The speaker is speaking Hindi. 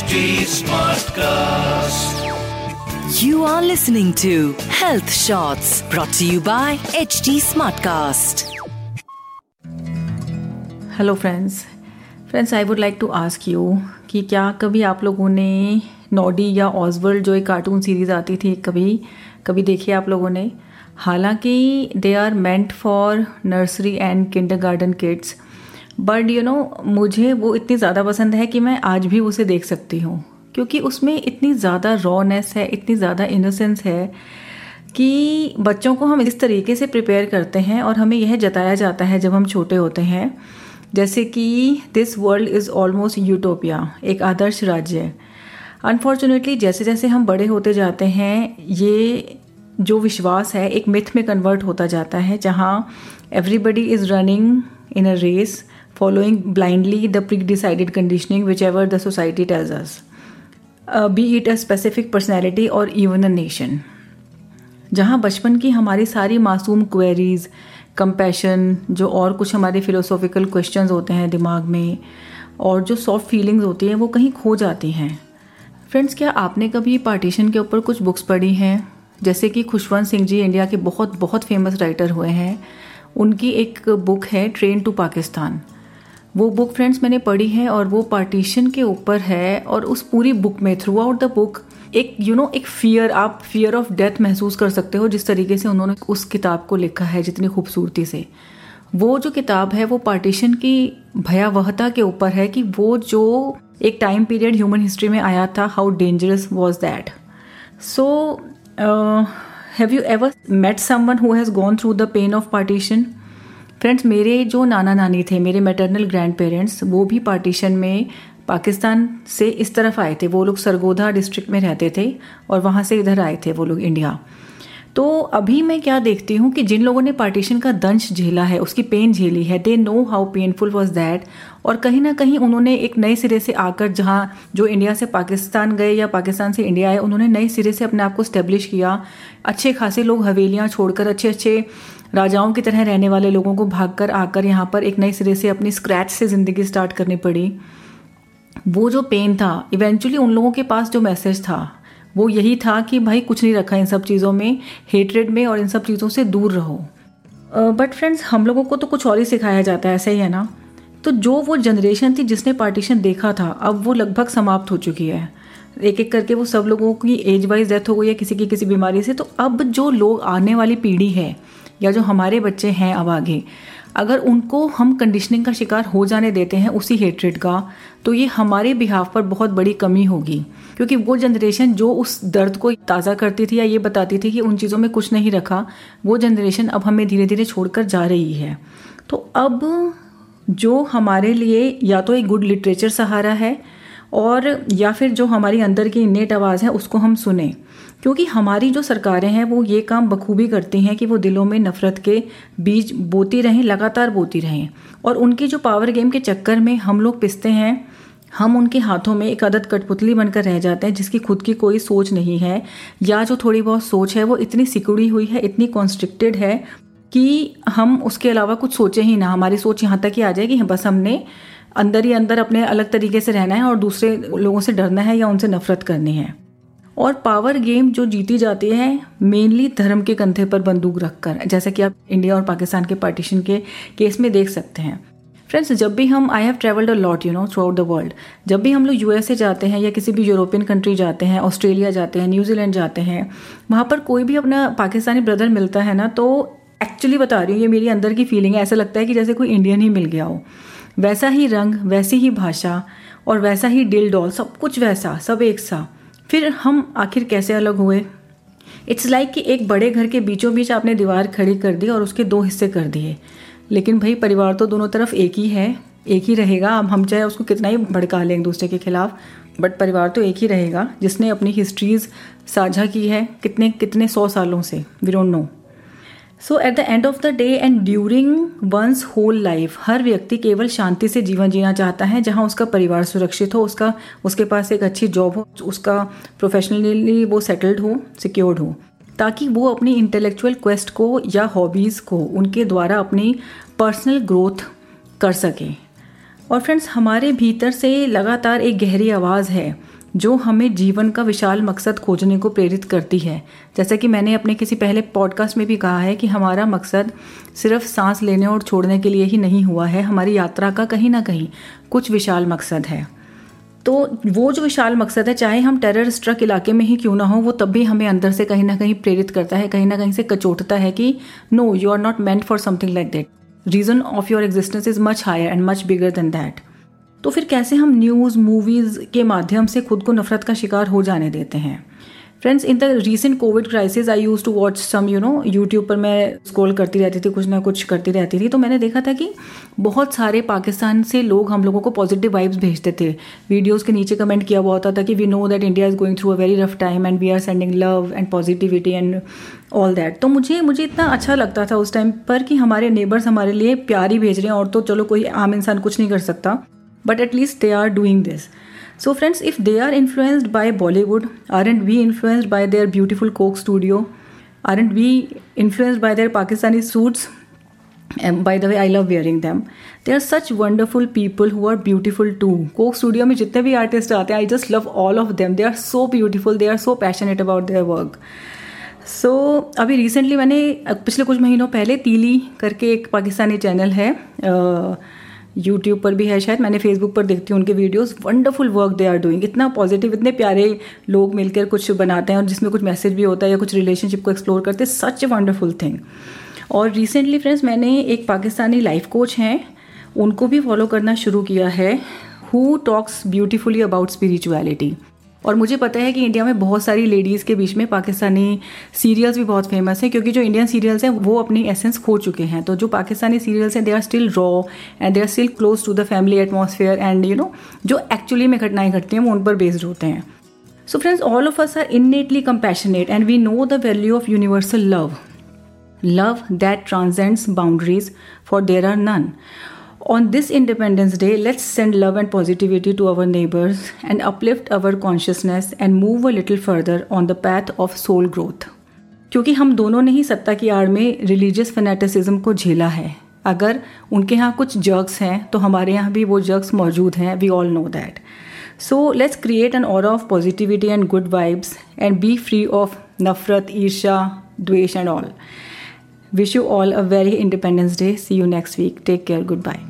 HD Smartcast. You are listening to Health Shots brought to you by HT Smartcast. Hello friends friends I would like to ask you कि क्या कभी आप लोगों ने नॉडी या ऑजवर्ल्ड जो एक कार्टून सीरीज़ आती थी कभी कभी देखी आप लोगों ने हालाँकि they are meant for nursery and kindergarten kids but you know मुझे वो इतनी ज़्यादा पसंद है कि मैं आज भी उसे देख सकती हूँ। क्योंकि उसमें इतनी ज़्यादा रॉनेस है, इतनी ज़्यादा इनोसेंस है कि बच्चों को हम इस तरीके से प्रिपेयर करते हैं और हमें यह जताया जाता है जब हम छोटे होते हैं। जैसे कि this world is almost utopia एक आदर्श राज्य। अनफॉर्चुनेटली जैसे जैसे हम बड़े होते जाते हैं, ये जो विश्वास है, एक मिथ में कन्वर्ट होता जाता है, जहाँ everybody is running in a race following blindly the pre-decided conditioning whichever the society tells us. Uh, be it a specific personality or even a nation. जहाँ बचपन की हमारी सारी मासूम क्वेरीज कंपैशन जो और कुछ हमारे फिलोसॉफिकल क्वेश्चंस होते हैं दिमाग में और जो सॉफ्ट फीलिंग्स होती हैं वो कहीं खो जाती हैं। फ्रेंड्स क्या आपने कभी पार्टीशन के ऊपर कुछ बुक्स पढ़ी हैं? जैसे कि खुशवंत सिंह जी इंडिया के बहुत बहुत फ़ेमस राइटर हुए हैं। उनकी एक बुक है ट्रेन टू पाकिस्तान वो बुक फ्रेंड्स मैंने पढ़ी है और वो पार्टीशन के ऊपर है और उस पूरी बुक में थ्रू आउट द बुक एक यू you नो know, एक फियर आप फियर ऑफ़ डेथ महसूस कर सकते हो जिस तरीके से उन्होंने उस किताब को लिखा है जितनी खूबसूरती से। वो जो किताब है वो पार्टीशन की भयावहता के ऊपर है कि वो जो एक टाइम पीरियड ह्यूमन हिस्ट्री में आया था how dangerous was that so have you ever met someone who has gone through the pain of partition friends मेरे जो नाना नानी थे, मेरे मेटरनल ग्रैंड पेरेंट्स वो भी पार्टीशन में पाकिस्तान से इस तरफ़ आए थे। वो लोग सरगोधा डिस्ट्रिक्ट में रहते थे और वहाँ से इधर आए थे वो लोग इंडिया तो अभी मैं क्या देखती हूँ कि जिन लोगों ने पार्टीशन का दंश झेला है, उसकी पेन झेली है they know how painful was that और कहीं ना कहीं उन्होंने एक नए सिरे से आकर जहाँ जो इंडिया से पाकिस्तान गए या पाकिस्तान से इंडिया आए, उन्होंने नए सिरे से अपने आप को स्टेब्लिश किया। अच्छे खासे लोग हवेलियाँ छोड़कर, अच्छे अच्छे राजाओं की तरह रहने वाले लोगों को भागकर आकर यहाँ पर एक नए सिरे से अपनी स्क्रैच से ज़िंदगी स्टार्ट करनी पड़ी। वो जो पेन था इवेंचुअली उन लोगों के पास जो मैसेज था वो यही था कि भाई कुछ नहीं रखा इन सब चीज़ों में हेटरेड में और इन सब चीज़ों से दूर रहो। बट uh, फ्रेंड्स हम लोगों को तो कुछ और ही सिखाया जाता है ऐसा ही है ना? तो जो वो जनरेशन थी जिसने पार्टीशन देखा था अब वो लगभग समाप्त हो चुकी है। एक एक करके वो सब लोगों की एज वाइज डेथ हो गई है किसी की किसी बीमारी से तो अब जो लोग आने वाली पीढ़ी है या जो हमारे बच्चे हैं अब आगे अगर उनको हम कंडीशनिंग का शिकार हो जाने देते हैं उसी हेट्रेड का तो ये हमारे बिहाव पर बहुत बड़ी कमी होगी। क्योंकि वो जनरेशन जो उस दर्द को ताज़ा करती थी या ये बताती थी कि उन चीज़ों में कुछ नहीं रखा, वो जनरेशन अब हमें धीरे धीरे छोड़कर जा रही है। तो अब जो हमारे लिए या तो एक गुड लिटरेचर सहारा है और या फिर जो हमारी अंदर की नेट आवाज़ है, उसको हम सुने। क्योंकि हमारी जो सरकारें हैं, वो ये काम बखूबी करती हैं कि वो दिलों में नफरत के बीज बोती रहें, लगातार बोती रहें। और उनकी जो पावर गेम के चक्कर में हम लोग पिसते हैं, हम उनके हाथों में एक अदद कठपुतली बनकर रह जाते हैं, जिसकी खुद की कोई सोच नहीं है। या जो थोड़ी बहुत सोच है, वो इतनी सिकुड़ी हुई है, इतनी कॉन्स्ट्रिक्टेड है कि हम उसके अलावा कुछ सोचें ही ना। हमारी सोच यहाँ तक ही आ जाएगी, बस हमने अंदर ही अंदर अपने अलग तरीके से रहना है और दूसरे लोगों से डरना है या उनसे नफरत करनी है। और पावर गेम जो जीती जाती है मेनली धर्म के कंधे पर बंदूक रखकर, जैसा कि आप इंडिया और पाकिस्तान के पार्टीशन के केस में देख सकते हैं। फ्रेंड्स जब भी हम I have travelled a lot you know throughout the world जब भी हम लोग यूएसए जाते हैं या किसी भी यूरोपियन कंट्री जाते हैं ऑस्ट्रेलिया जाते हैं न्यूजीलैंड जाते हैं, वहाँ पर कोई भी अपना पाकिस्तानी ब्रदर मिलता है ना तो एक्चुअली बता रही हूँ, ये मेरी अंदर की फीलिंग है। ऐसा लगता है कि जैसे कोई इंडियन ही मिल गया हो। वैसा ही रंग, वैसी ही भाषा और वैसा ही डिल डॉल, सब कुछ वैसा, सब एक सा। फिर हम आखिर कैसे अलग हुए? इट्स लाइक like कि एक बड़े घर के बीचों बीच आपने दीवार खड़ी कर दी और उसके दो हिस्से कर दिए। लेकिन भाई, परिवार तो दोनों तरफ़ एक ही है, एक ही रहेगा। अब हम चाहे उसको कितना ही भड़का लें एक दूसरे के खिलाफ बट परिवार तो एक ही रहेगा, जिसने अपनी हिस्ट्रीज साझा की है कितने कितने सौ सालों से। We don't know so at the end of the day and during one's whole life हर व्यक्ति केवल शांति से जीवन जीना चाहता है, जहाँ उसका परिवार सुरक्षित हो, उसका, उसके पास एक अच्छी जॉब हो, उसका प्रोफेशनली वो सेटल्ड हो सिक्योर्ड हो, ताकि वो अपनी इंटेलेक्चुअल क्वेस्ट को या हॉबीज़ को उनके द्वारा अपनी पर्सनल ग्रोथ कर सके। और फ्रेंड्स हमारे भीतर से लगातार एक गहरी आवाज़ है जो हमें जीवन का विशाल मकसद खोजने को प्रेरित करती है। जैसा कि मैंने अपने किसी पहले पॉडकास्ट में भी कहा है कि हमारा मकसद सिर्फ़ सांस लेने और छोड़ने के लिए ही नहीं हुआ है, हमारी यात्रा का कहीं ना कहीं कुछ विशाल मकसद है। तो वो जो विशाल मकसद है, चाहे हम टेरर स्ट्रक इलाके में ही क्यों ना हो, वो तब भी हमें अंदर से कहीं ना कहीं प्रेरित करता है, कहीं ना कहीं से कचोटता है कि no you are not meant for something like that reason of your existence is much higher and much bigger than that तो फिर कैसे हम न्यूज़ मूवीज़ के माध्यम से खुद को नफरत का शिकार हो जाने देते हैं? Friends in the recent Covid crisis I use to watch some you know YouTube पर मैं स्क्रॉल करती रहती थी, कुछ ना कुछ करती रहती थी तो मैंने देखा था कि बहुत सारे पाकिस्तान से लोग हम लोगों को पॉजिटिव वाइब्स भेजते थे। वीडियोज़ के नीचे कमेंट किया हुआ होता था कि we know that India is going through a very rough time and we are sending love and positivity and all that तो मुझे मुझे इतना अच्छा लगता था उस टाइम पर कि हमारे नेबर्स हमारे लिए प्यार ही भेज रहे हैं और तो चलो कोई आम इंसान कुछ नहीं कर सकता। But at least they are doing this so friends if they are influenced by bollywood aren't we influenced by their beautiful coke studio aren't we influenced by their pakistani suits and by the way i love wearing them they are such wonderful people who are beautiful too coke studio mein jitne bhi artists aate hain i just love all of them they are so beautiful they are so passionate about their work so so, अभी रिसेंटली मैंने पिछले कुछ महीनों पहले तीली करके एक पाकिस्तानी चैनल है uh, यूट्यूब पर भी है शायद, मैंने फेसबुक पर देखती हूँ उनके videos wonderful work they are doing इतना पॉजिटिव इतने प्यारे लोग मिलकर कुछ बनाते हैं और जिसमें कुछ मैसेज भी होता है या कुछ रिलेशनशिप को एक्सप्लोर करते हैं सच ए वंडरफुल थिंग और रिसेंटली फ्रेंड्स मैंने एक पाकिस्तानी लाइफ कोच हैं, उनको भी फॉलो करना शुरू किया है who talks beautifully about spirituality और मुझे पता है कि इंडिया में बहुत सारी लेडीज़ के बीच में पाकिस्तानी सीरियल्स भी बहुत फ़ेमस हैं, क्योंकि जो इंडियन सीरियल्स हैं, वो अपनी एसेंस खो चुके हैं। तो जो पाकिस्तानी सीरियल्स हैं they are still raw and they are still close to the family atmosphere and you know जो एक्चुअली में घटनाएँ घटती हैं, वो उन पर बेस्ड होते हैं। So friends all of us are innately compassionate and we know the value of universal love love that transcends boundaries for there are none On this Independence Day, let's send love and positivity to our neighbors and uplift our consciousness and move a little further on the path of soul growth. क्योंकि हम दोनों ने ही सत्ता की आड़ में रिलीजियस फैनेटिसिज्म को झेला है अगर उनके यहाँ कुछ जर्ग्स हैं तो हमारे यहाँ भी वो जर्ग्स मौजूद हैं we all know that so let's create an aura of positivity and good vibes and be free of नफरत ईर्षा द्वेष and all Wish you all a very Independence Day. See you next week. Take care. Goodbye.